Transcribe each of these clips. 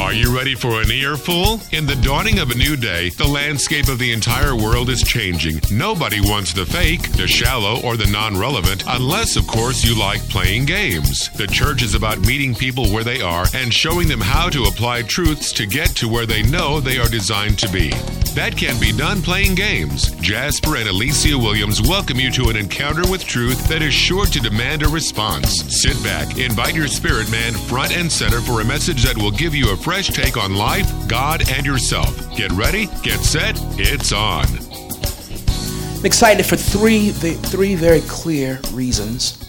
Are you ready for an earful? In the dawning of a new day, the landscape of the entire world is changing. Nobody wants the fake, the shallow, or the non relevant, unless, of course, you like playing games. The church is about meeting people where they are and showing them how to apply truths to get to where they know they are designed to be. That can be done playing games. Jasper and Alicia Williams welcome you to an encounter with truth that is sure to demand a response. Sit back, invite your spirit man front and center for a message that will give you a fresh take on life, God, and yourself. Get ready, get set, it's on. I'm excited for three, three very clear reasons.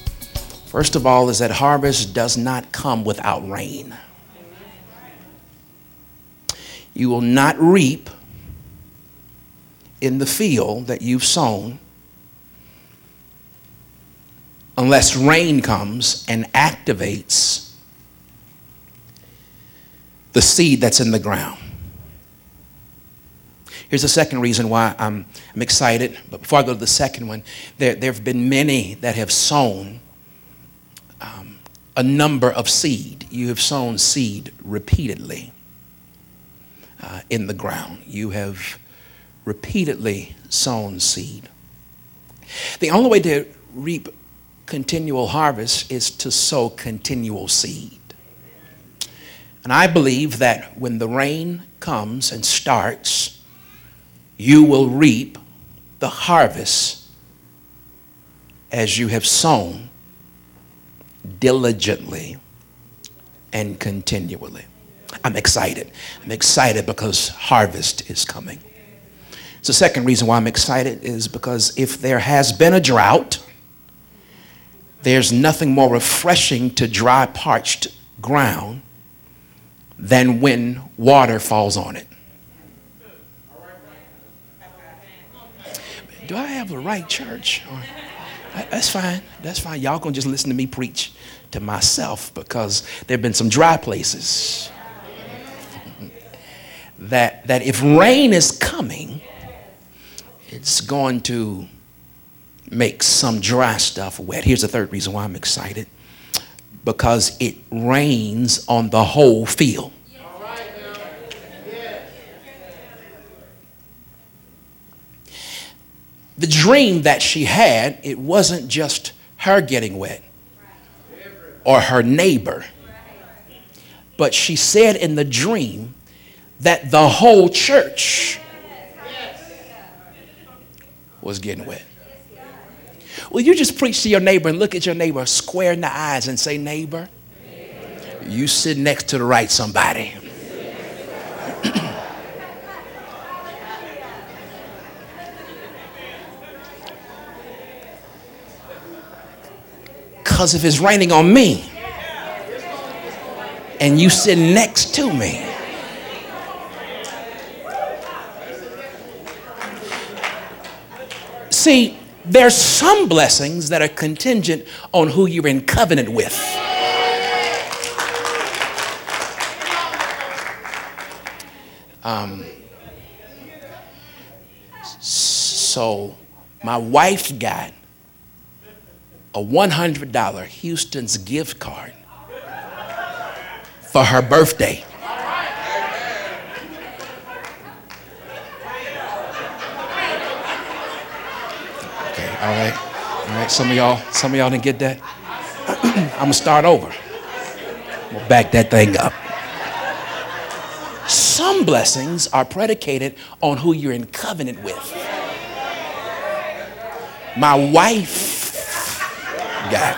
First of all, is that harvest does not come without rain. You will not reap in the field that you've sown unless rain comes and activates the seed that's in the ground. Here's the second reason why I'm, I'm excited. But before I go to the second one, there, there have been many that have sown um, a number of seed. You have sown seed repeatedly uh, in the ground. You have repeatedly sown seed. The only way to reap continual harvest is to sow continual seed. And I believe that when the rain comes and starts, you will reap the harvest as you have sown diligently and continually. I'm excited. I'm excited because harvest is coming. The second reason why I'm excited is because if there has been a drought, there's nothing more refreshing to dry, parched ground than when water falls on it. Do I have the right church? That's fine. That's fine. Y'all gonna just listen to me preach to myself because there have been some dry places. that, that if rain is coming, it's going to make some dry stuff wet. Here's the third reason why I'm excited because it rains on the whole field. The dream that she had, it wasn't just her getting wet or her neighbor, but she said in the dream that the whole church was getting wet. Will you just preach to your neighbor and look at your neighbor square in the eyes and say, Neighbor, you sit next to the right somebody. Because if it's raining on me and you sit next to me, see, there's some blessings that are contingent on who you're in covenant with. Um, so my wife got a $100 Houston's gift card for her birthday. All right. All right. Some of y'all, some of y'all didn't get that. I'm gonna start over. We'll back that thing up. Some blessings are predicated on who you're in covenant with. My wife got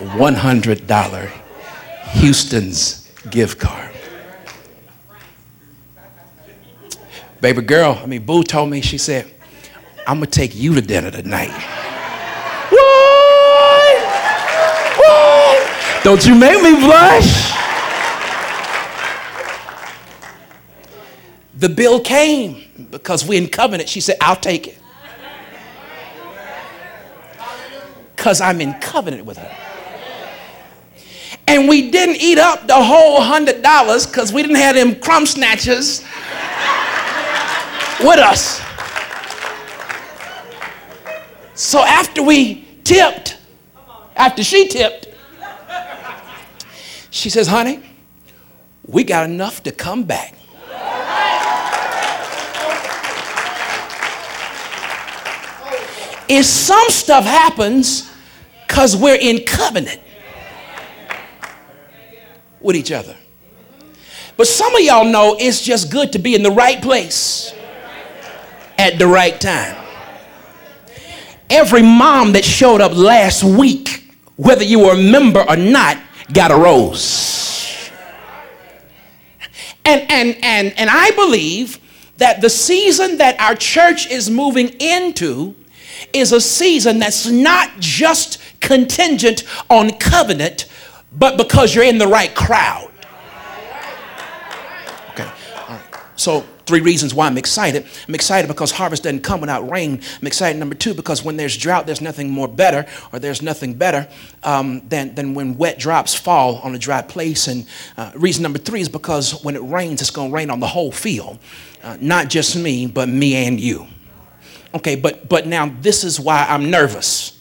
a $100 Houston's gift card. Baby girl, I mean, Boo told me, she said, I'm going to take you to dinner tonight. What? What? Don't you make me blush. The bill came because we in covenant. She said, I'll take it. Because I'm in covenant with her. And we didn't eat up the whole hundred dollars because we didn't have them crumb snatchers with us. So after we tipped, after she tipped, she says, honey, we got enough to come back. If some stuff happens because we're in covenant with each other. But some of y'all know it's just good to be in the right place at the right time. Every mom that showed up last week, whether you were a member or not, got a rose. And, and, and, and I believe that the season that our church is moving into is a season that's not just contingent on covenant, but because you're in the right crowd. Okay, all right. So, three reasons why I'm excited. I'm excited because harvest doesn't come without rain. I'm excited, number two, because when there's drought, there's nothing more better, or there's nothing better um, than, than when wet drops fall on a dry place. And uh, reason number three is because when it rains, it's going to rain on the whole field. Uh, not just me, but me and you. Okay, but, but now this is why I'm nervous.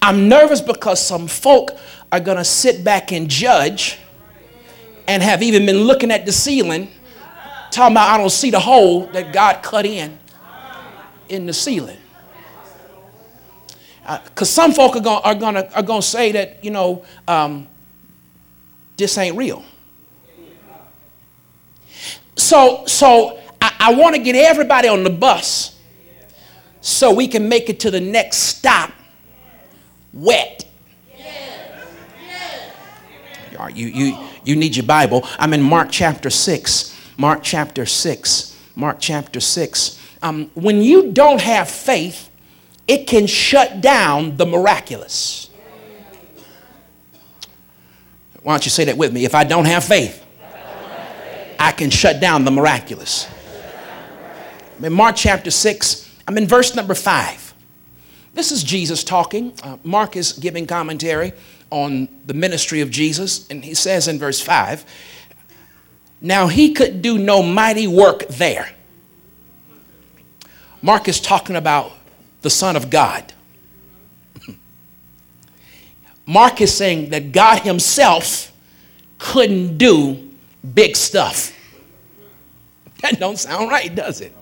I'm nervous because some folk are going to sit back and judge and have even been looking at the ceiling, talking about I don't see the hole that God cut in in the ceiling. Because uh, some folk are going are gonna, are gonna say that, you know, um, this ain't real. So, so I, I want to get everybody on the bus so we can make it to the next stop wet. You, you, you need your Bible. I'm in Mark chapter 6. Mark chapter 6. Mark chapter 6. Um, when you don't have faith, it can shut down the miraculous. Why don't you say that with me? If I don't have faith, I can shut down the miraculous. In Mark chapter 6, I'm in verse number 5. This is Jesus talking. Uh, Mark is giving commentary on the ministry of Jesus, and he says in verse 5 Now he could do no mighty work there. Mark is talking about the Son of God. Mark is saying that God Himself couldn't do big stuff. That don't sound right, does it?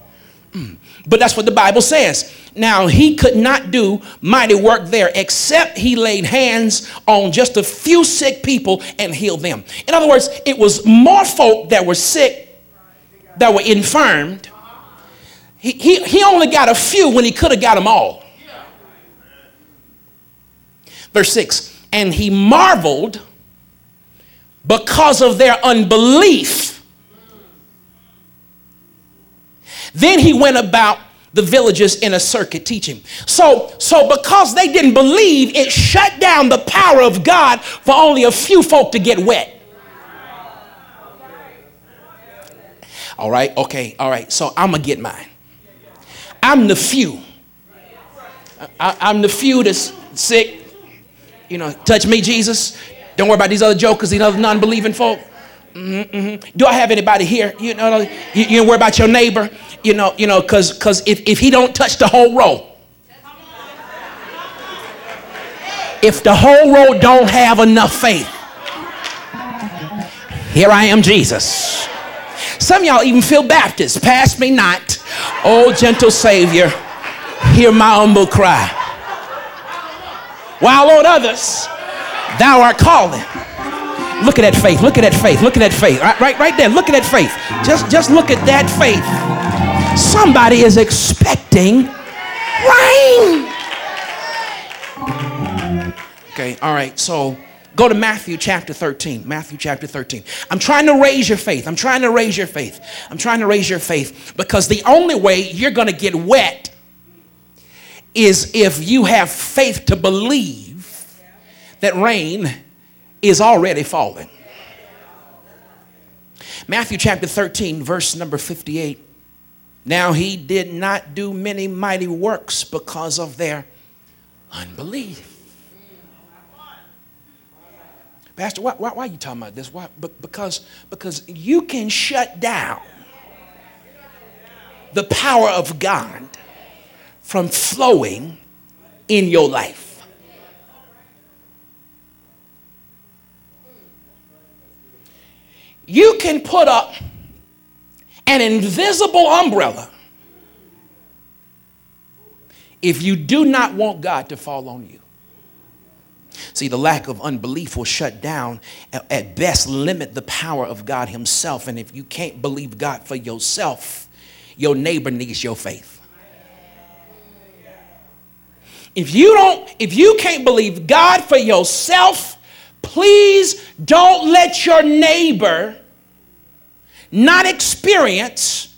Mm. But that's what the Bible says. Now, he could not do mighty work there except he laid hands on just a few sick people and healed them. In other words, it was more folk that were sick, that were infirmed. He, he, he only got a few when he could have got them all. Verse 6 And he marveled because of their unbelief Then he went about the villages in a circuit teaching. So, so because they didn't believe, it shut down the power of God for only a few folk to get wet. All right, okay, all right. So I'm gonna get mine. I'm the few. I, am the few that's sick. You know, touch me, Jesus. Don't worry about these other jokers, these other non-believing folk. Mm-hmm. Do I have anybody here? You know, you, you worry about your neighbor. You know, you know, because because if, if he don't touch the whole row, if the whole row don't have enough faith, here I am, Jesus. Some y'all even feel Baptist. Pass me not, oh gentle Savior, hear my humble cry. While on others, thou art calling. Look at that faith. Look at that faith. Look at that faith. Right, right, right there. Look at that faith. Just, just look at that faith. Somebody is expecting rain. Okay, all right. So go to Matthew chapter 13. Matthew chapter 13. I'm trying to raise your faith. I'm trying to raise your faith. I'm trying to raise your faith because the only way you're going to get wet is if you have faith to believe that rain is already falling. Matthew chapter 13, verse number 58. Now he did not do many mighty works because of their unbelief. Pastor, why, why, why, are you talking about this? Why? Because, because you can shut down the power of God from flowing in your life. You can put up an invisible umbrella if you do not want God to fall on you. See, the lack of unbelief will shut down, at best, limit the power of God Himself. And if you can't believe God for yourself, your neighbor needs your faith. If you don't, if you can't believe God for yourself, please don't let your neighbor not experience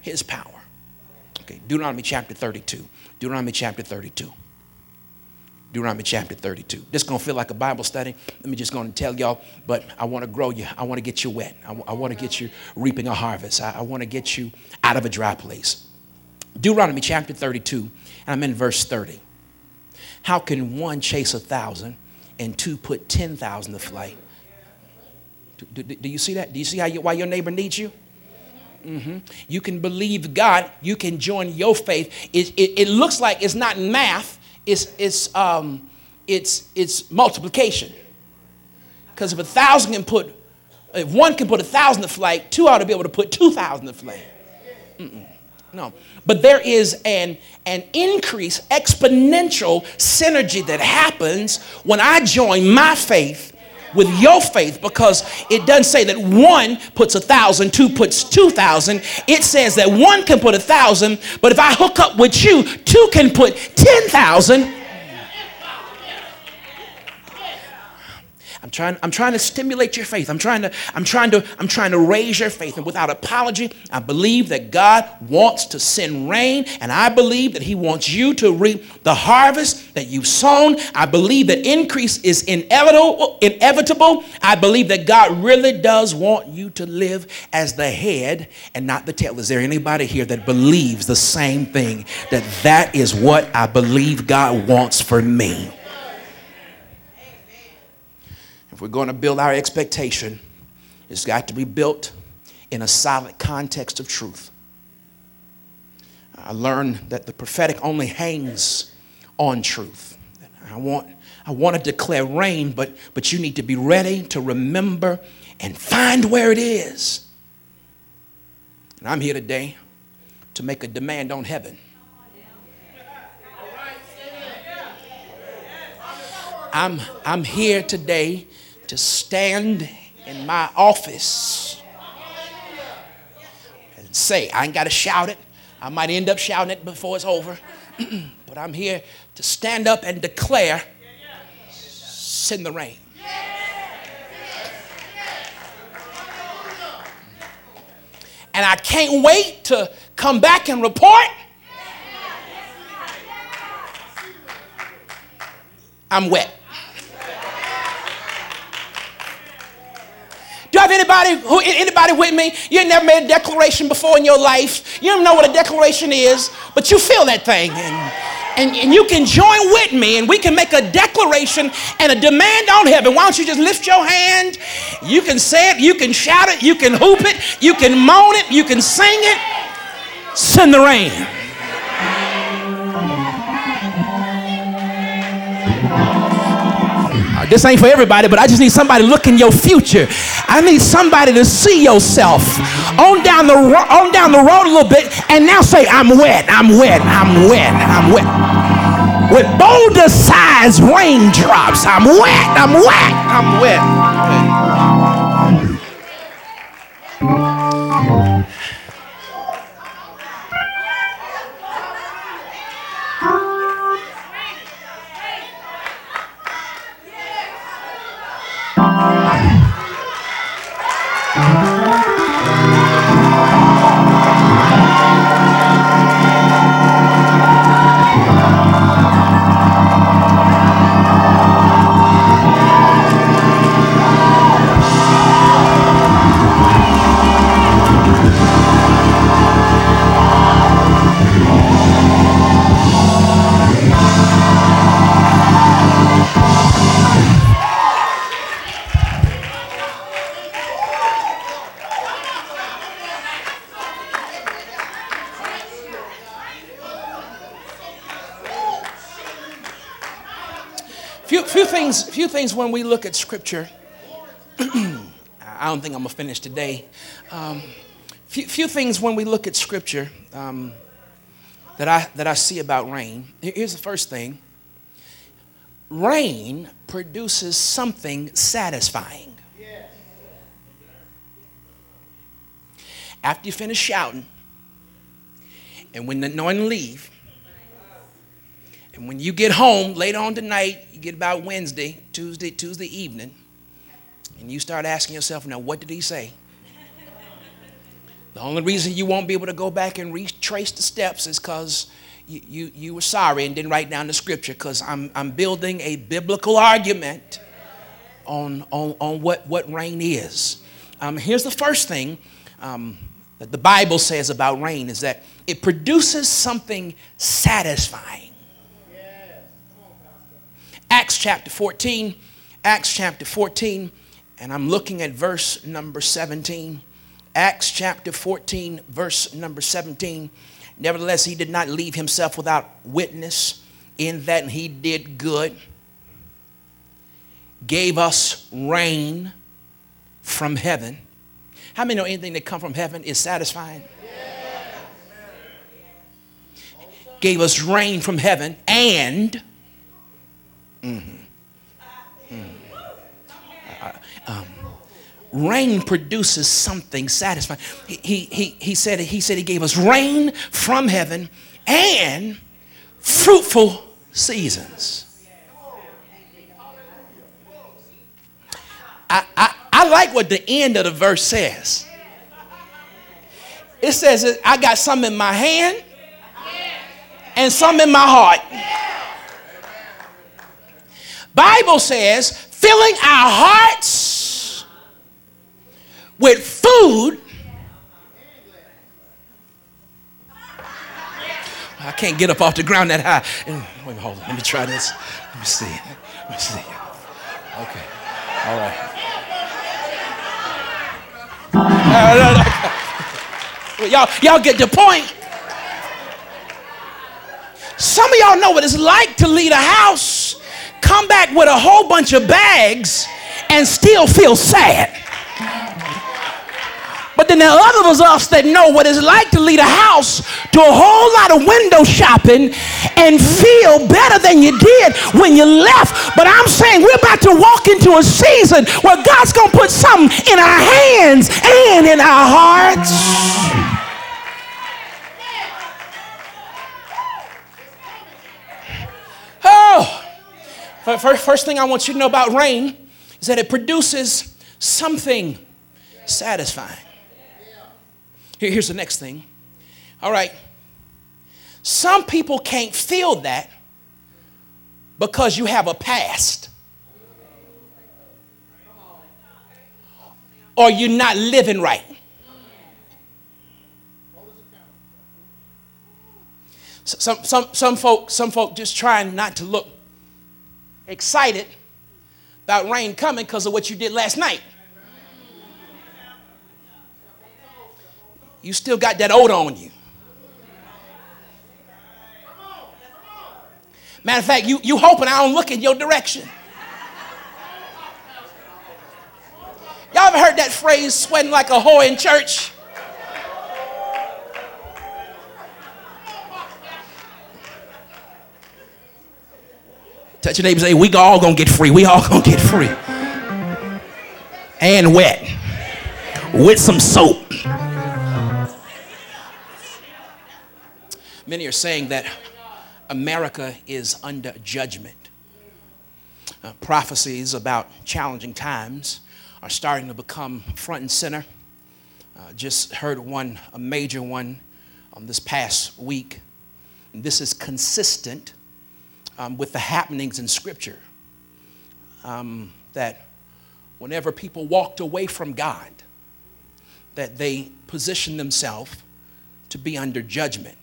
his power. Okay, Deuteronomy chapter 32. Deuteronomy chapter 32. Deuteronomy chapter 32. This is going to feel like a Bible study. Let me just go and tell y'all, but I want to grow you. I want to get you wet. I want to get you reaping a harvest. I, I want to get you out of a dry place. Deuteronomy chapter 32, and I'm in verse 30. How can one chase a thousand and two put 10,000 to flight? Do, do, do, you see that? Do you see how you, why your neighbor needs you? Mm-hmm. You can believe God. You can join your faith. It, it, it looks like it's not math. It's, it's, um, it's, it's multiplication. Because if a thousand can put, if one can put a thousand to flight, two ought to be able to put two thousand to flight. Mm-mm. No. But there is an, an increase, exponential synergy that happens when I join my faith with your faith because it doesn't say that one puts a thousand, two puts two thousand. It says that one can put a thousand, but if I hook up with you, two can put ten thousand trying, I'm trying to stimulate your faith. I'm trying to, I'm trying to, I'm trying to raise your faith. And without apology, I believe that God wants to send rain, and I believe that He wants you to reap the harvest that you've sown. I believe that increase is inevitable, inevitable. I believe that God really does want you to live as the head and not the tail. Is there anybody here that believes the same thing? That that is what I believe God wants for me we're going to build our expectation, it's got to be built in a solid context of truth. I learned that the prophetic only hangs on truth. I want, I want to declare rain, but, but you need to be ready to remember and find where it is. And I'm here today to make a demand on heaven. I'm, I'm here today to stand in my office and say, I ain't got to shout it. I might end up shouting it before it's over. but I'm here to stand up and declare, send the rain. And I can't wait to come back and report. I'm wet. Have anybody who anybody with me? You never made a declaration before in your life. You don't know what a declaration is, but you feel that thing. And, and, and you can join with me and we can make a declaration and a demand on heaven. Why don't you just lift your hand? You can say it, you can shout it, you can hoop it, you can moan it, you can sing it. Send the rain. This ain't for everybody, but I just need somebody to look in your future. I need somebody to see yourself on down the ro- on down the road a little bit and now say, I'm wet, I'm wet, I'm wet, I'm wet. With boulder sized raindrops. I'm wet, I'm wet, I'm wet. Things, when we look at Scripture. I don't think I'm going to finish today. Um, few, few things when we look at Scripture um, that, I, that I see about rain. Here's the first thing rain produces something satisfying. After you finish shouting, and when the anointing leave, and when you get home later on tonight, get about Wednesday, Tuesday, Tuesday evening, and you start asking yourself, now what did he say? The only reason you won't be able to go back and retrace the steps is because you, you, you, were sorry and didn't write down the scripture because I'm, I'm building a biblical argument on, on, on what, what rain is. Um, here's the first thing um, that the Bible says about rain is that it produces something satisfying. Chapter 14, Acts chapter 14, and I'm looking at verse number 17. Acts chapter 14, verse number 17. Nevertheless, he did not leave himself without witness in that he did good, gave us rain from heaven. How many know anything that come from heaven is satisfying? Gave us rain from heaven and mm-hmm, mm, uh, um, rain produces something satisfying. He, he, he, said, he said he gave us rain from heaven and fruitful seasons. I, I, I like what the end of the verse says. It says, I got some in my hand and some in my heart. Bible says, filling our hearts with food. I can't get up off the ground that high. Wait, hold on. Let me try this. Let me see. Let me see. Okay. All right. Y'all, y'all get the point. Some of y'all know what it's like to lead a house, come back with a whole bunch of bags, and still feel sad. But then there are others of us that know what it's like to lead a house to a whole lot of window shopping and feel better than you did when you left. But I'm saying we're about to walk into a season where God's going to put something in our hands and in our hearts. Oh, first, thing I want you to know about rain is that it produces something satisfying. Here's the next thing. All right. Some people can't feel that because you have a past. Or you're not living right. Some, some, some folk some folk just trying not to look excited about rain coming because of what you did last night. you still got that odor on you. Matter of fact, you, you hoping I don't look in your direction. Y'all ever heard that phrase, sweating like a whore in church? Touch your neighbor say, we all gonna get free. We all gonna get free. And wet. With some soap. Many are saying that America is under judgment. Uh, prophecies about challenging times are starting to become front and center. Uh, just heard one, a major one, um, this past week. And this is consistent um, with the happenings in Scripture. Um, that whenever people walked away from God, that they positioned themselves to be under judgment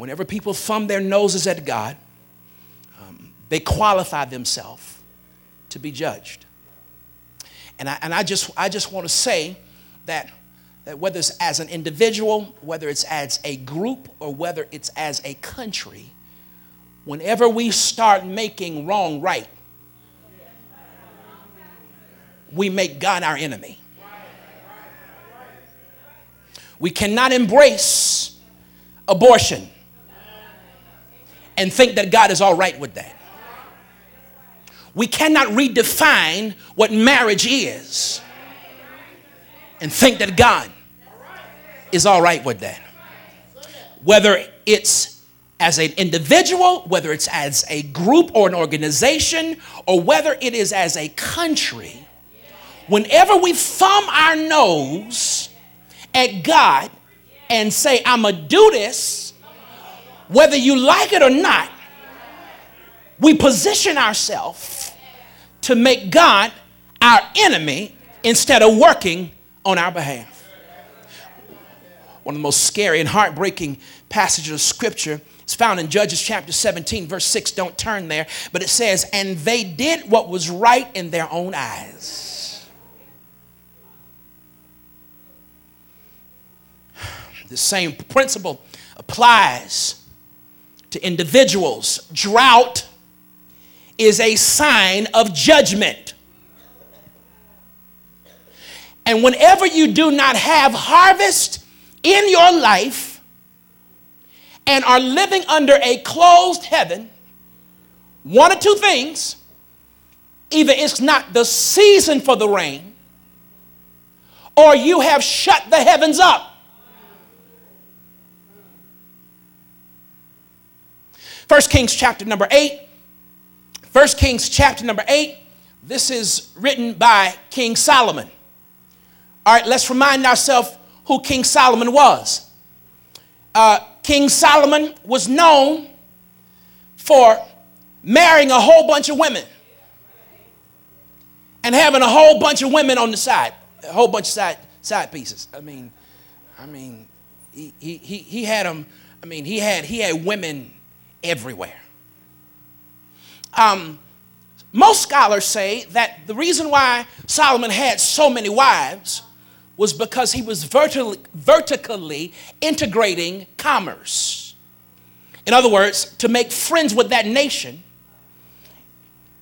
whenever people thumb their noses at God, um, they qualify themselves to be judged. And I, and I just, I just want to say that, that whether it's as an individual, whether it's as a group, or whether it's as a country, whenever we start making wrong right, we make God our enemy. We cannot embrace abortion and think that God is all right with that. We cannot redefine what marriage is and think that God is all right with that. Whether it's as an individual, whether it's as a group or an organization, or whether it is as a country, whenever we thumb our nose at God and say, I'm going to do this, whether you like it or not, we position ourselves to make God our enemy instead of working on our behalf. One of the most scary and heartbreaking passages of scripture is found in Judges chapter 17, verse 6. Don't turn there, but it says, And they did what was right in their own eyes. The same principle applies to individuals. Drought is a sign of judgment. And whenever you do not have harvest in your life and are living under a closed heaven, one or two things either it's not the season for the rain, or you have shut the heavens up. First Kings chapter number 8. First Kings chapter number 8. This is written by King Solomon. All right, let's remind ourselves who King Solomon was. Uh, King Solomon was known for marrying a whole bunch of women and having a whole bunch of women on the side, a whole bunch of side, side pieces. I mean, I mean, he, he, he, had them, I mean, he had, he had women everywhere. Um, most scholars say that the reason why Solomon had so many wives was because he was vertically, vertically integrating commerce. In other words, to make friends with that nation,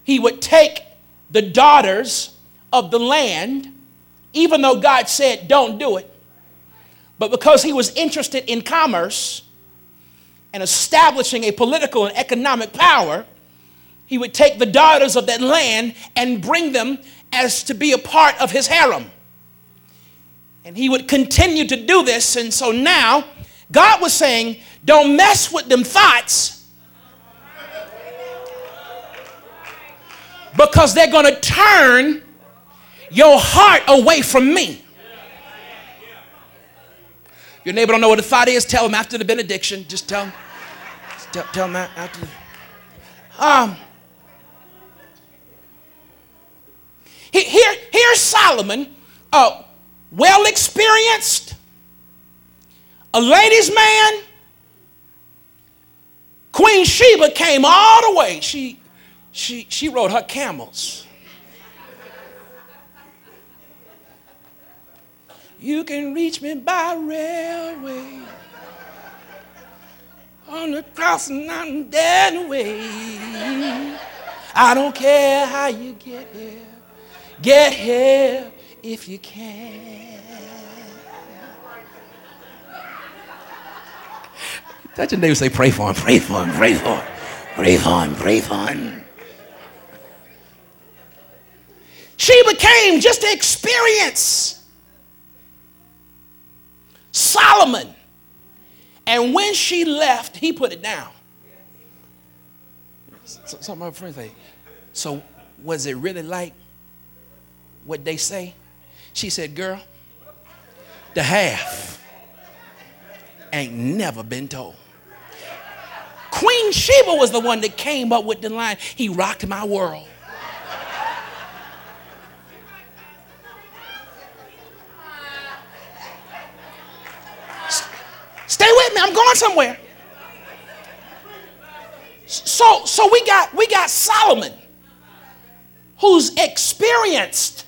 he would take the daughters of the land, even though God said, don't do it. But because he was interested in commerce and establishing a political and economic power, he would take the daughters of that land and bring them as to be a part of his harem. And he would continue to do this. And so now, God was saying, don't mess with them thoughts because they're going to turn your heart away from me. If your neighbor don't know what a thought is, tell him after the benediction. Just tell them. Tell, tell them after the. Um, here, here's Solomon. Uh, well experienced, a ladies' man. Queen Sheba came all the way. She, she, she rode her camels. You can reach me by railway on the crossing mountain dead way. I don't care how you get here. Get here if you can. Touch your neighbor say, pray for him, pray for him, pray for him, pray for him, pray for him. She became just an experience. Solomon. And when she left, he put it down. Some of my friends say, so was it really like what they say? She said, Girl, the half ain't never been told. Queen Sheba was the one that came up with the line, He rocked my world. Stay with me, I'm going somewhere. So, so we got we got Solomon, who's experienced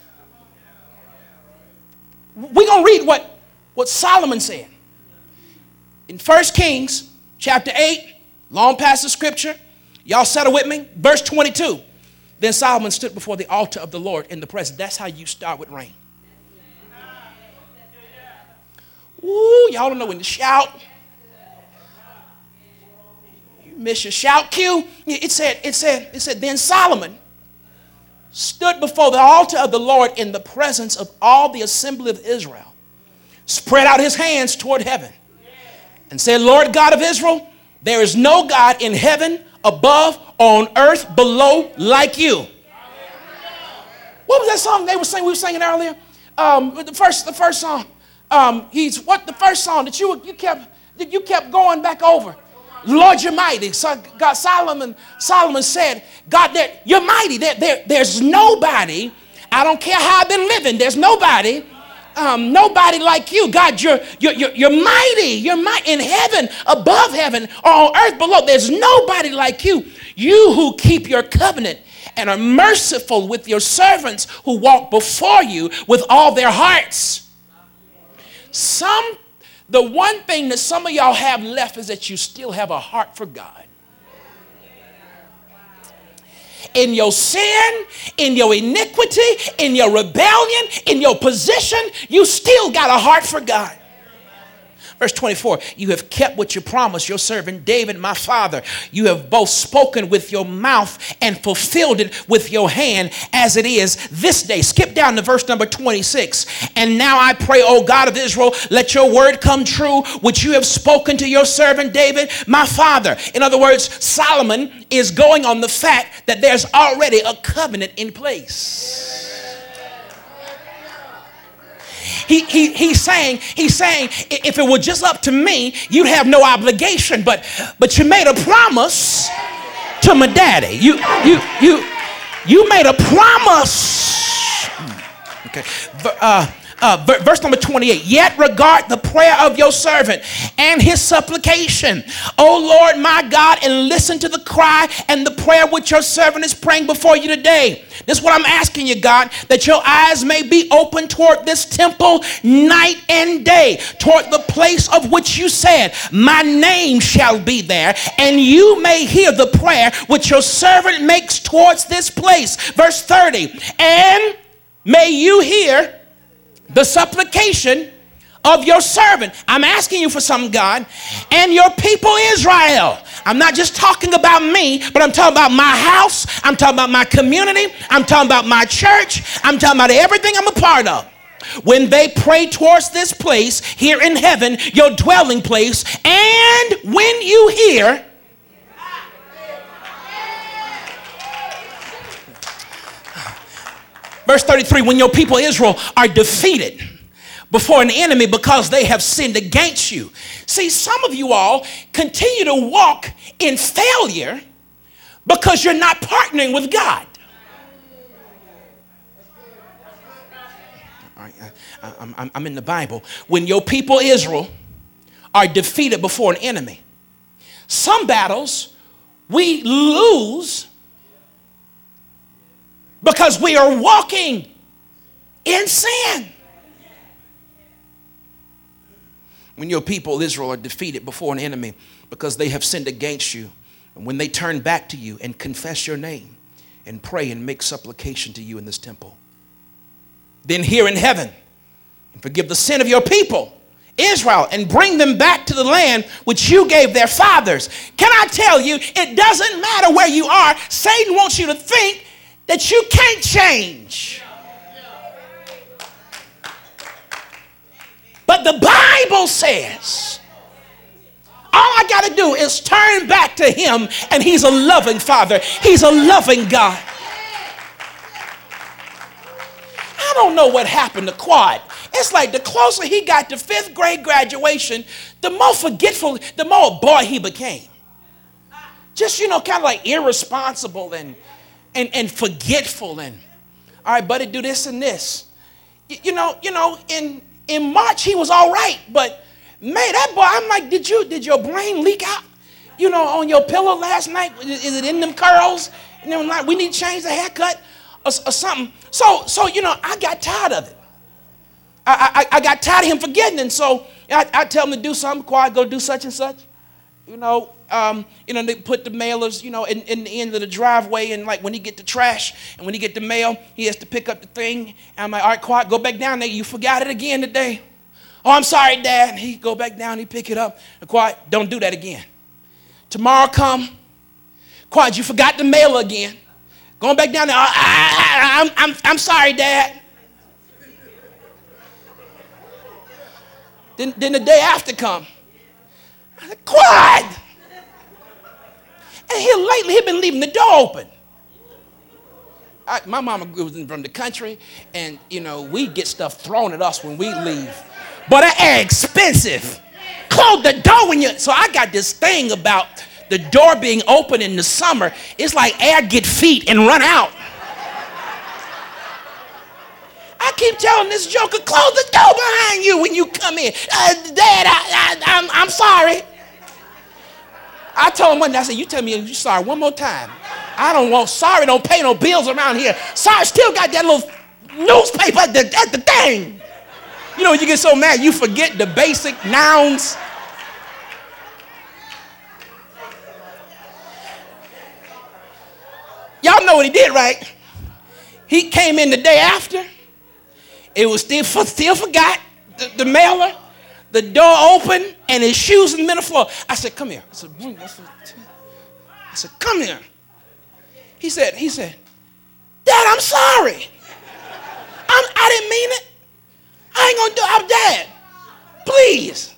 we're going to read what, what Solomon said. In 1 Kings chapter 8, long past the scripture. Y'all settle with me? Verse 22. Then Solomon stood before the altar of the Lord in the presence. That's how you start with rain. Ooh, y'all don't know when to shout. You miss your shout cue. It said, it said, it said, then Solomon stood before the altar of the Lord in the presence of all the assembly of Israel, spread out his hands toward heaven, and said, Lord God of Israel, there is no God in heaven, above, on earth, below, like you. What was that song they were singing? We were singing earlier. Um, the first, the first song. Um, he's what the first song that you you kept that you kept going back over. Lord, you're mighty. So God, Solomon, Solomon said, God, that you're mighty. There, there, there's nobody. I don't care how I've been living. There's nobody um, nobody like you. God, you're, you're, you're, you're mighty. You're mighty in heaven, above heaven, or on earth below. There's nobody like you. You who keep your covenant and are merciful with your servants who walk before you with all their hearts. Some, the one thing that some of y'all have left is that you still have a heart for God in your sin, in your iniquity, in your rebellion, in your position, you still got a heart for God. Verse 24, you have kept what you promised your servant David, my father. You have both spoken with your mouth and fulfilled it with your hand as it is this day. Skip down to verse number 26. And now I pray, O God of Israel, let your word come true, which you have spoken to your servant David, my father. In other words, Solomon is going on the fact that there's already a covenant in place. He, he, he's saying, he's saying, if it were just up to me, you'd have no obligation. But but you made a promise to my daddy. You you you you made a promise. Okay. Uh, uh, verse number 28 yet regard the prayer of your servant and his supplication. O lord my god and listen to the cry and the prayer which your servant is praying before you today. This is what i'm asking you god that your eyes may be open toward this temple night and day toward the place of which you said my name shall be there and you may hear the prayer which your servant makes towards this place. Verse 30 and may you hear the supplication of your servant. I'm asking you for some, God, and your people Israel. I'm not just talking about me, but I'm talking about my house. I'm talking about my community. I'm talking about my church. I'm talking about everything I'm a part of. When they pray towards this place here in heaven, your dwelling place, and when you hear, Verse 33 when your people Israel are defeated before an enemy because they have sinned against you. See, some of you all continue to walk in failure because you're not partnering with God. All right, I, I'm, I'm in the Bible. When your people Israel are defeated before an enemy, some battles we lose because we are walking in sin. When your people, Israel, are defeated before an enemy because they have sinned against you, and when they turn back to you and confess your name and pray and make supplication to you in this temple, then here in heaven, and forgive the sin of your people, Israel, and bring them back to the land which you gave their fathers. Can I tell you, it doesn't matter where you are, Satan wants you to think that you can't change. But the Bible says, all I got to do is turn back to Him, and He's a loving Father, He's a loving God. I don't know what happened to Quad. It's like the closer he got to fifth grade graduation, the more forgetful, the more boy he became. Just, you know, kind of like irresponsible and and, and forgetful and all right, buddy, do this and this. You, you know, you know, in in March he was all right, but man, that boy, I'm like, did you did your brain leak out? You know, on your pillow last night? Is it in them curls? And then like, we need to change the haircut or, or something. So, so you know, I got tired of it. I, I, I got tired of him forgetting, and so I, I tell him to do something. Quiet, go do such and such. You know, um, you know, they put the mailers, you know, in, in the end of the driveway, and like when he get the trash and when he get the mail, he has to pick up the thing. And I'm like, all right, quiet, go back down there. You forgot it again today. Oh, I'm sorry, Dad. And he go back down, he pick it up. And quiet, don't do that again. Tomorrow come, quiet, you forgot the mail again. Going back down there, I, I, I'm, I'm, I'm sorry, Dad. Then, then the day after come. Quiet. And here lately, he been leaving the door open. I, my mama was from the country, and you know we get stuff thrown at us when we leave, but air expensive. Close the door when you. So I got this thing about the door being open in the summer. It's like air get feet and run out. I keep telling this joker, close the door behind you when you come in. Uh, Dad, I, I, I'm, I'm sorry. I told him one day, I said, you tell me you're sorry one more time. I don't want sorry, don't pay no bills around here. Sorry, still got that little newspaper at the, at the thing. You know, you get so mad, you forget the basic nouns. Y'all know what he did, right? He came in the day after. It was still, still forgot the, the mailer the door open and his shoes in the middle floor. I said, come here. I said, I said, come here. He said, he said, Dad, I'm sorry. I'm, I didn't mean it. I ain't gonna do it. I'm dad. Please.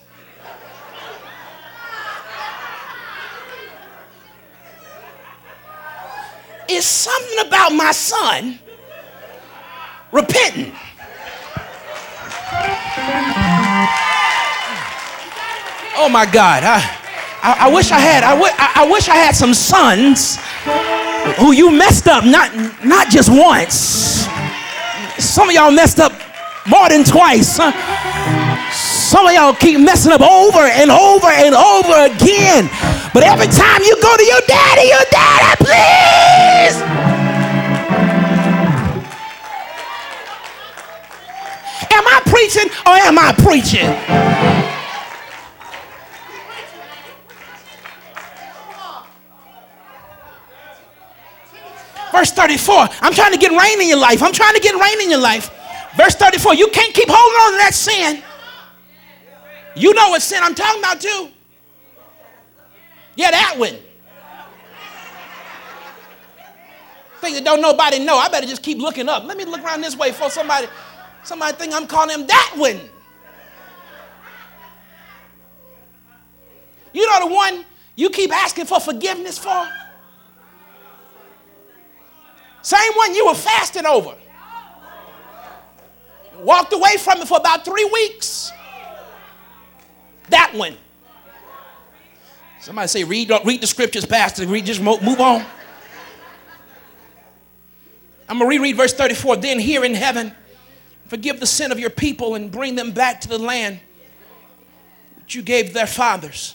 It's something about my son repenting. Oh my God. I, I, I wish I had, I, wish I had some sons who you messed up, not, not just once. Some of y'all messed up more than twice. Some of y'all keep messing up over and over and over again. But every time you go to your daddy, your daddy, please. Am I preaching or am I preaching? Verse 34. I'm trying to get rain in your life. I'm trying to get rain in your life. Verse 34. You can't keep holding on to that sin. You know what sin I'm talking about too. Yeah, that one. Thing that don't nobody know. I better just keep looking up. Let me look around this way for somebody. Somebody think I'm calling him that one. You know the one you keep asking for forgiveness for? Same one you were fasting over. Walked away from it for about three weeks. That one. Somebody say, read, read the scriptures, Pastor. Read, just move on. I'm going to reread verse 34. Then here in heaven, forgive the sin of your people and bring them back to the land which you gave their fathers.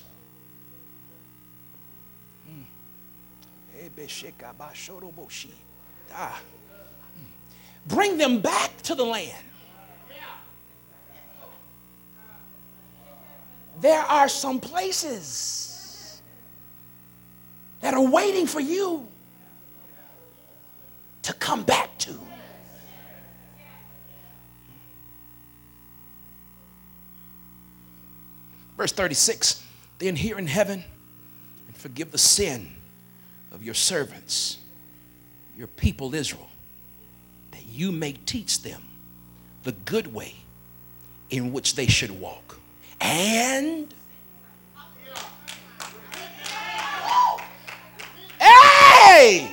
Hmm. Ah. Bring them back to the land. There are some places that are waiting for you to come back to. Verse 36 Then hear in heaven and forgive the sin of your servants your people Israel, that you may teach them the good way in which they should walk. And hey!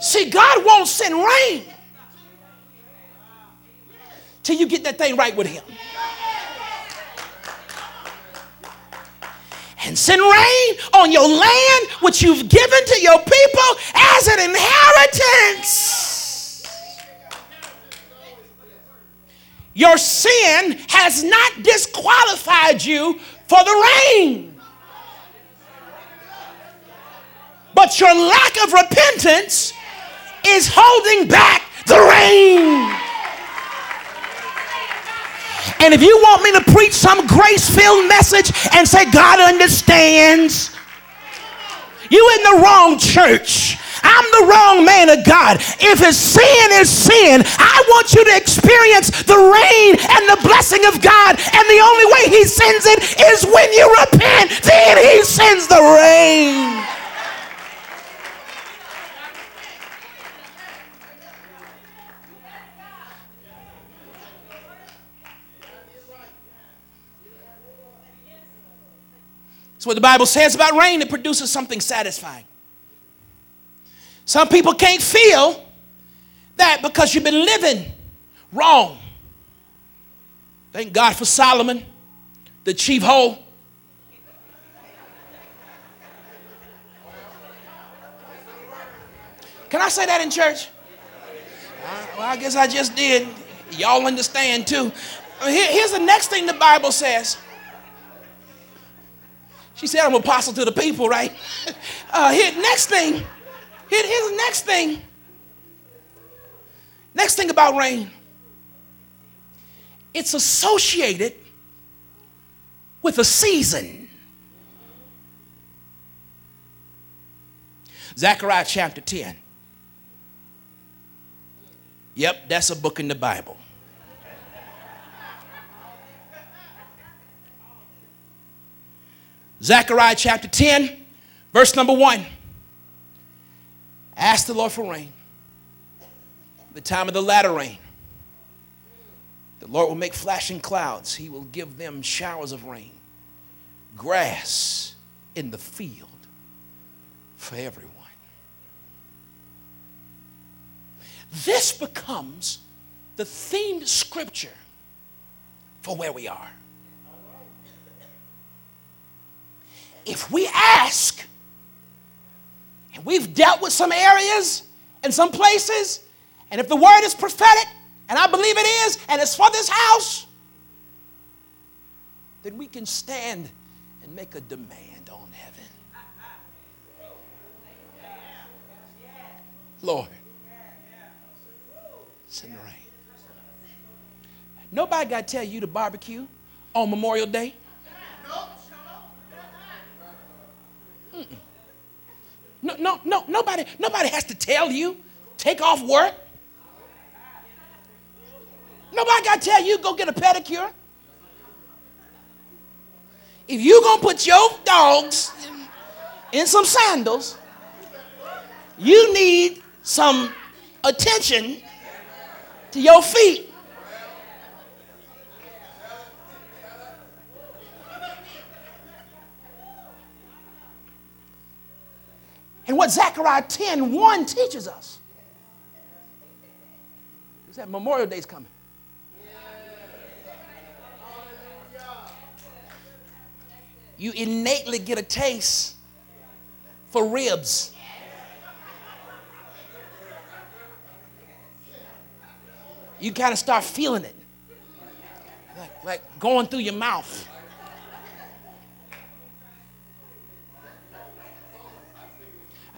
See, God won't send rain till you get that thing right with Him. And send rain on your land, which you've given to your people as an inheritance. Your sin has not disqualified you for the rain. But your lack of repentance is holding back the rain. And if you want me to preach some grace filled message and say, God understands, you in the wrong church. I'm the wrong man of God. If it's sin is sin, I want you to experience the rain and the blessing of God. And the only way He sends it is when you repent. Then He sends the rain. That's what the Bible says about rain. It produces something satisfying. Some people can't feel that because you've been living wrong. Thank God for Solomon, the chief hoe. Can I say that in church? Uh, well, I guess I just did. Y'all understand too. here's the next thing the Bible says. She said, I'm apostle to the people, right? Uh, here, next thing here, here's the next thing. Next thing about rain it's associated with a season. Zechariah chapter 10. Yep, that's a book in the Bible. Zechariah chapter 10, verse number 1. Ask the Lord for rain. The time of the latter rain. The Lord will make flashing clouds. He will give them showers of rain. Grass in the field for everyone. This becomes the themed scripture for where we are. If we ask, and we've dealt with some areas and some places. And if the word is prophetic, and I believe it is, and it's for this house, then we can stand and make a demand on heaven. Lord, send the rain. Nobody got to tell you to barbecue on Memorial Day. Mm-mm. No, no, no, nobody, nobody has to tell you, take off work. Nobody got to tell you, go get a pedicure. If you're going to put your dogs in some sandals, you need some attention to your feet. And what Zechariah 10 1 teaches us is that Memorial Day is coming. You innately get a taste for ribs. You kind of start feeling it, like, like going through your mouth.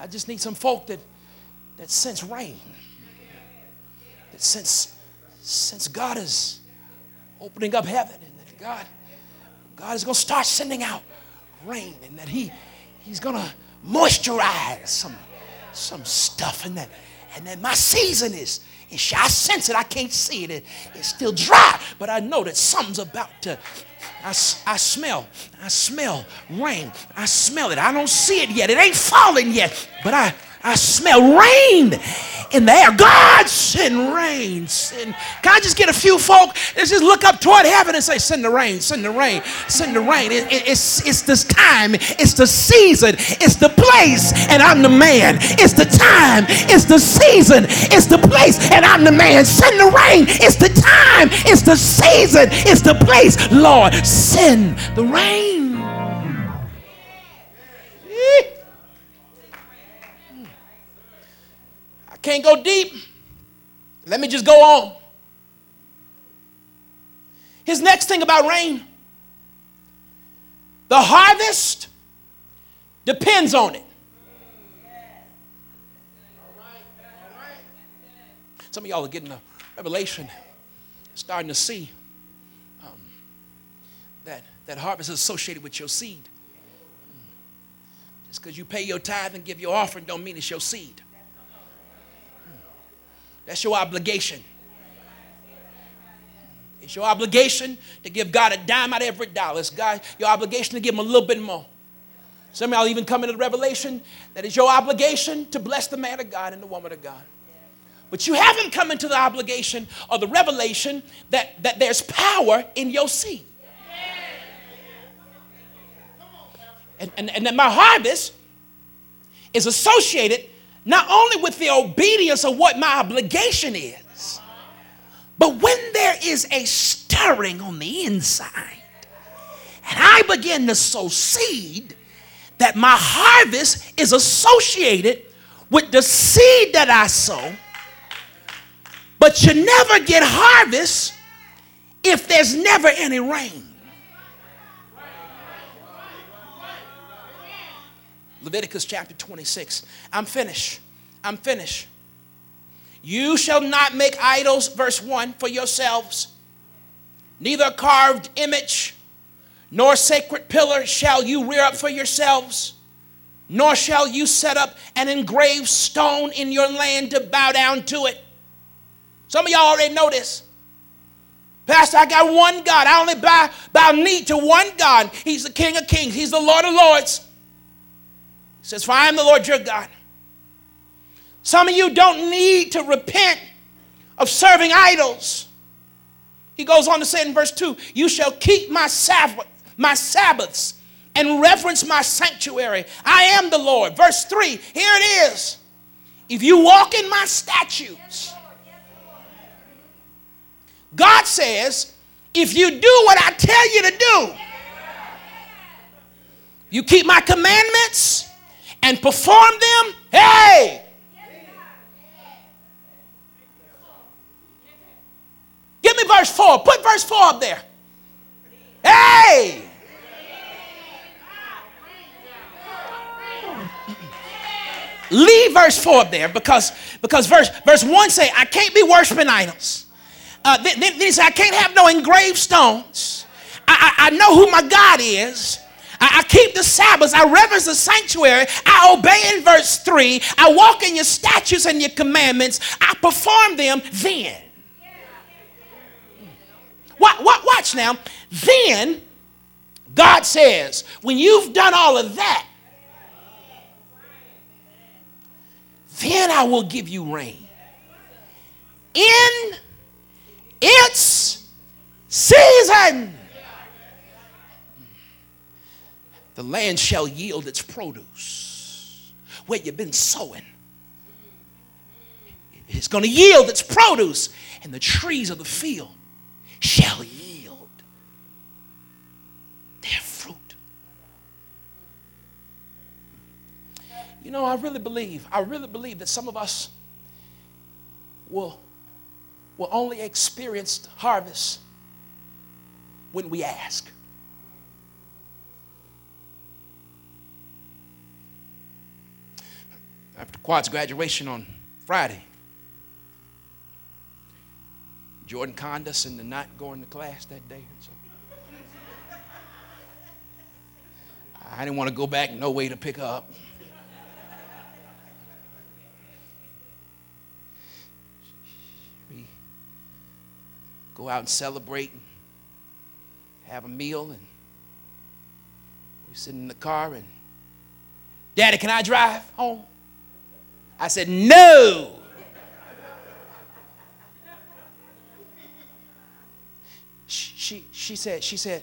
I just need some folk that, that sense rain. That sense, sense God is opening up heaven and that God, God is going to start sending out rain and that He, He's going to moisturize some, some stuff and that, and that my season is, I sense it. I can't see it. It's still dry, but I know that something's about to I, I smell, I smell rain. I smell it. I don't see it yet. It ain't falling yet, but I, I smell rain in the air. God send rain. Send. Can I just get a few folk? Let's just look up toward heaven and say, send the rain, send the rain, send the rain. It, it, it's, it's this time, it's the season, it's the place, and I'm the man. It's the time, it's the season, it's the place, and I'm the man. Send the rain. It's the time, it's the season, it's the place. Lord, send the rain. Can't go deep. Let me just go on. His next thing about rain the harvest depends on it. Some of y'all are getting a revelation, starting to see um, that, that harvest is associated with your seed. Just because you pay your tithe and give your offering don't mean it's your seed. That's your obligation. It's your obligation to give God a dime out of every dollar. It's God, your obligation to give him a little bit more. Some of y'all even come into the revelation that it's your obligation to bless the man of God and the woman of God. But you haven't come into the obligation or the revelation that, that there's power in your seed. And, and, and that my harvest is associated not only with the obedience of what my obligation is, but when there is a stirring on the inside, and I begin to sow seed, that my harvest is associated with the seed that I sow. But you never get harvest if there's never any rain. Leviticus chapter 26. I'm finished. I'm finished. You shall not make idols, verse 1, for yourselves, neither carved image nor sacred pillar shall you rear up for yourselves, nor shall you set up an engraved stone in your land to bow down to it. Some of y'all already know this. Pastor, I got one God. I only bow, bow knee to one God. He's the King of Kings, He's the Lord of Lords. Says, For I am the Lord your God. Some of you don't need to repent of serving idols. He goes on to say in verse 2 You shall keep my Sabbath, my Sabbaths and reverence my sanctuary. I am the Lord. Verse 3, here it is. If you walk in my statutes, God says, if you do what I tell you to do, you keep my commandments and perform them, hey, Give me verse 4. Put verse 4 up there. Hey! Leave verse 4 up there because, because verse, verse 1 say, I can't be worshiping idols. Uh, then, then he said, I can't have no engraved stones. I, I, I know who my God is. I, I keep the Sabbaths. I reverence the sanctuary. I obey in verse 3. I walk in your statutes and your commandments. I perform them then. What, what, Watch now. Then God says, when you've done all of that, then I will give you rain in its season. The land shall yield its produce where you've been sowing. It's going to yield its produce, and the trees of the field shall yield their fruit. You know, I really believe, I really believe that some of us will, will only experience harvest when we ask. After Quad's graduation on Friday, Jordan conned us into not going to class that day. So I didn't want to go back, no way to pick up. We go out and celebrate, and have a meal, and we sit in the car and, Daddy, can I drive home? I said, No. she, she said, she said,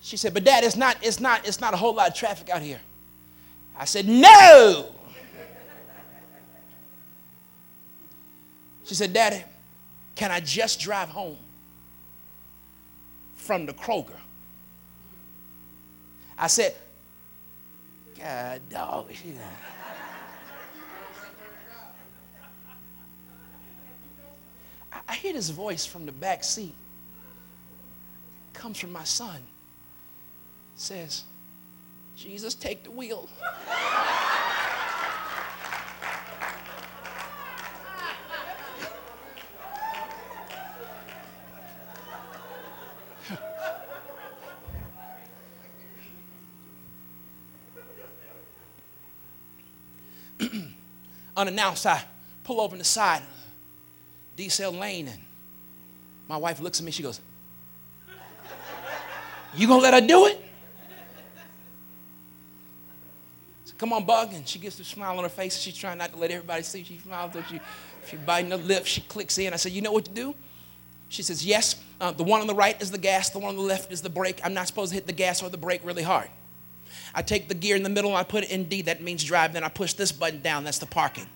she said, but dad, it's not, it's not, it's not a whole lot of traffic out here. I said, no. She said, Daddy, can I just drive home from the Kroger? I said, God, dog. I hear this voice from the back seat. It comes from my son. It says, Jesus, take the wheel. Unannounced, I pull over the side decel lane, and my wife looks at me, she goes, You gonna let her do it? So, Come on, bug. And she gets the smile on her face. She's trying not to let everybody see. She smiles, she, she biting her lip. She clicks in. I said, You know what to do? She says, Yes, uh, the one on the right is the gas, the one on the left is the brake. I'm not supposed to hit the gas or the brake really hard. I take the gear in the middle and I put it in D, that means drive. Then I push this button down, that's the parking.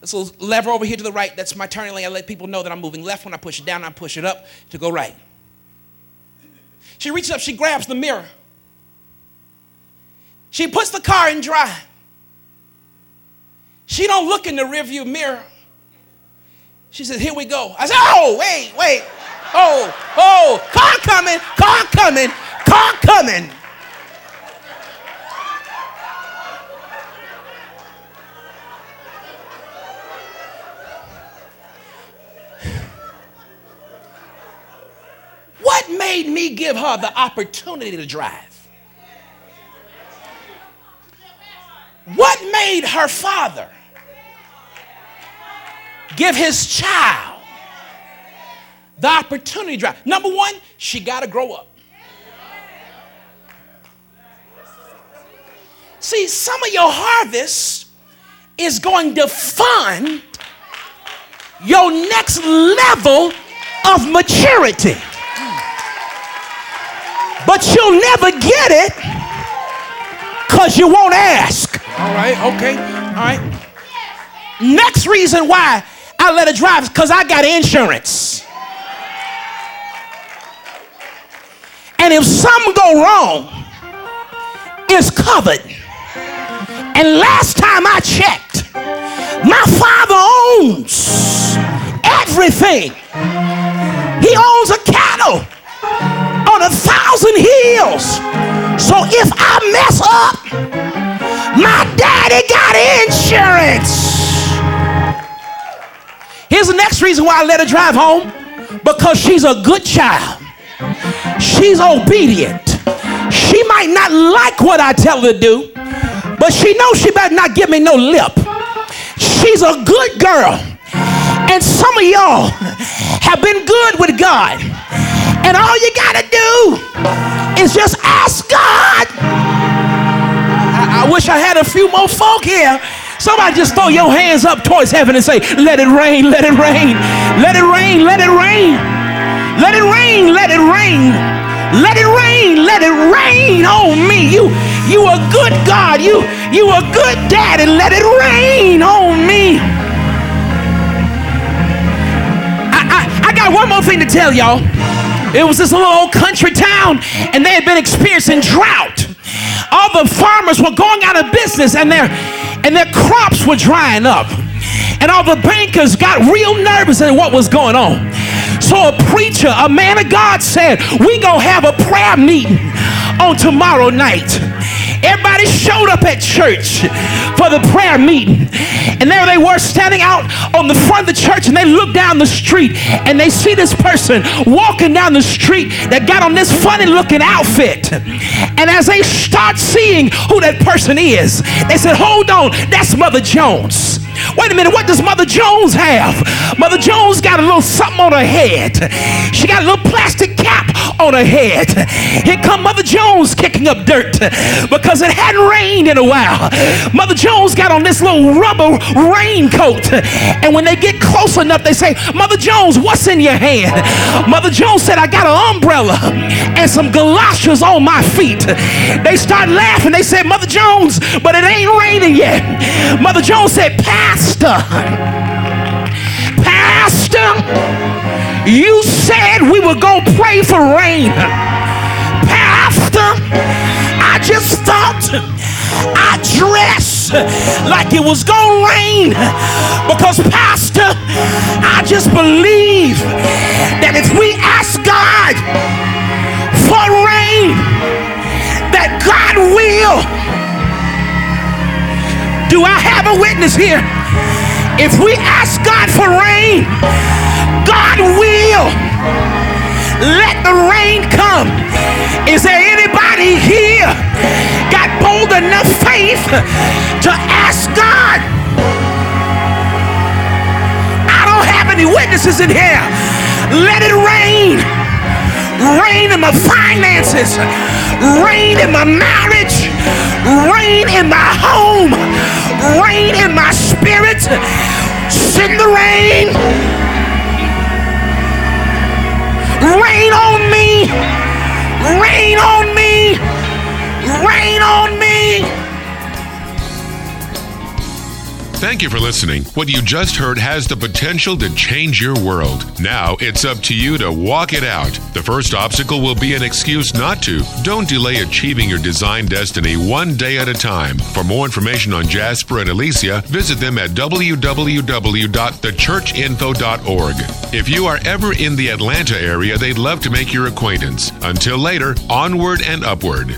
This little lever over here to the right, that's my turning lane. I let people know that I'm moving left when I push it down, I push it up to go right. She reaches up, she grabs the mirror. She puts the car in drive. She don't look in the rearview mirror. She says, Here we go. I said, Oh, wait, wait. Oh, oh, car coming, car coming, car coming. What made me give her the opportunity to drive? What made her father give his child the opportunity to drive? Number one, she got to grow up. See, some of your harvest is going to fund your next level of maturity. But you'll never get it because you won't ask. All right, okay, all right. Next reason why I let it drive is because I got insurance. And if something go wrong, it's covered. And last time I checked, my father owns everything. He owns a cattle on a thousand hills. So if I mess up, my daddy got insurance. Here's the next reason why I let her drive home because she's a good child. She's obedient. She might not like what I tell her to do, but she knows she better not give me no lip. She's a good girl. And some of y'all have been good with God. And all you got to do is just ask God. I, I wish I had a few more folk here. Somebody just throw your hands up towards heaven and say, Let it rain, let it rain, let it rain, let it rain, let it rain, let it rain, let it rain, let it rain on me. You, you a good God. You, you a good dad, and let it rain on me. I, I, I got one more thing to tell y'all. It was this little old country town, and they had been experiencing drought. All the farmers were going out of business, and their and their crops were drying up. And all the bankers got real nervous at what was going on. So a preacher, a man of God, said, "We gonna have a prayer meeting on tomorrow night." Everybody showed up at church for the prayer meeting. And there they were standing out on the front of the church and they look down the street and they see this person walking down the street that got on this funny looking outfit. And as they start seeing who that person is, they said, Hold on, that's Mother Jones. Wait a minute, what does Mother Jones have? Mother Jones got a little something on her head. She got a little plastic cap on her head. Here come Mother Jones kicking up dirt because it hadn't rained in a while. Mother Jones got on this little rubber raincoat. And when they get close enough, they say, Mother Jones, what's in your hand? Mother Jones said, I got an umbrella and some galoshes on my feet. They start laughing. They said, Mother Jones, but it ain't raining yet. Mother Jones said, Pastor, Pastor, you said we were to pray for rain. Pastor, I just thought I dressed like it was going to rain because, Pastor, I just believe that if we ask God for rain, that God will. Do I have a witness here? If we ask God for rain, God will let the rain come. Is there anybody here got bold enough faith to ask God I don't have any witnesses in here? Let it rain. Rain in my finances. Rain in my marriage. Rain in my home. Rain in my spirit. Send the rain. Rain on me. Rain on me. Rain on me. Thank you for listening. What you just heard has the potential to change your world. Now it's up to you to walk it out. The first obstacle will be an excuse not to. Don't delay achieving your design destiny one day at a time. For more information on Jasper and Alicia, visit them at www.thechurchinfo.org. If you are ever in the Atlanta area, they'd love to make your acquaintance. Until later, onward and upward.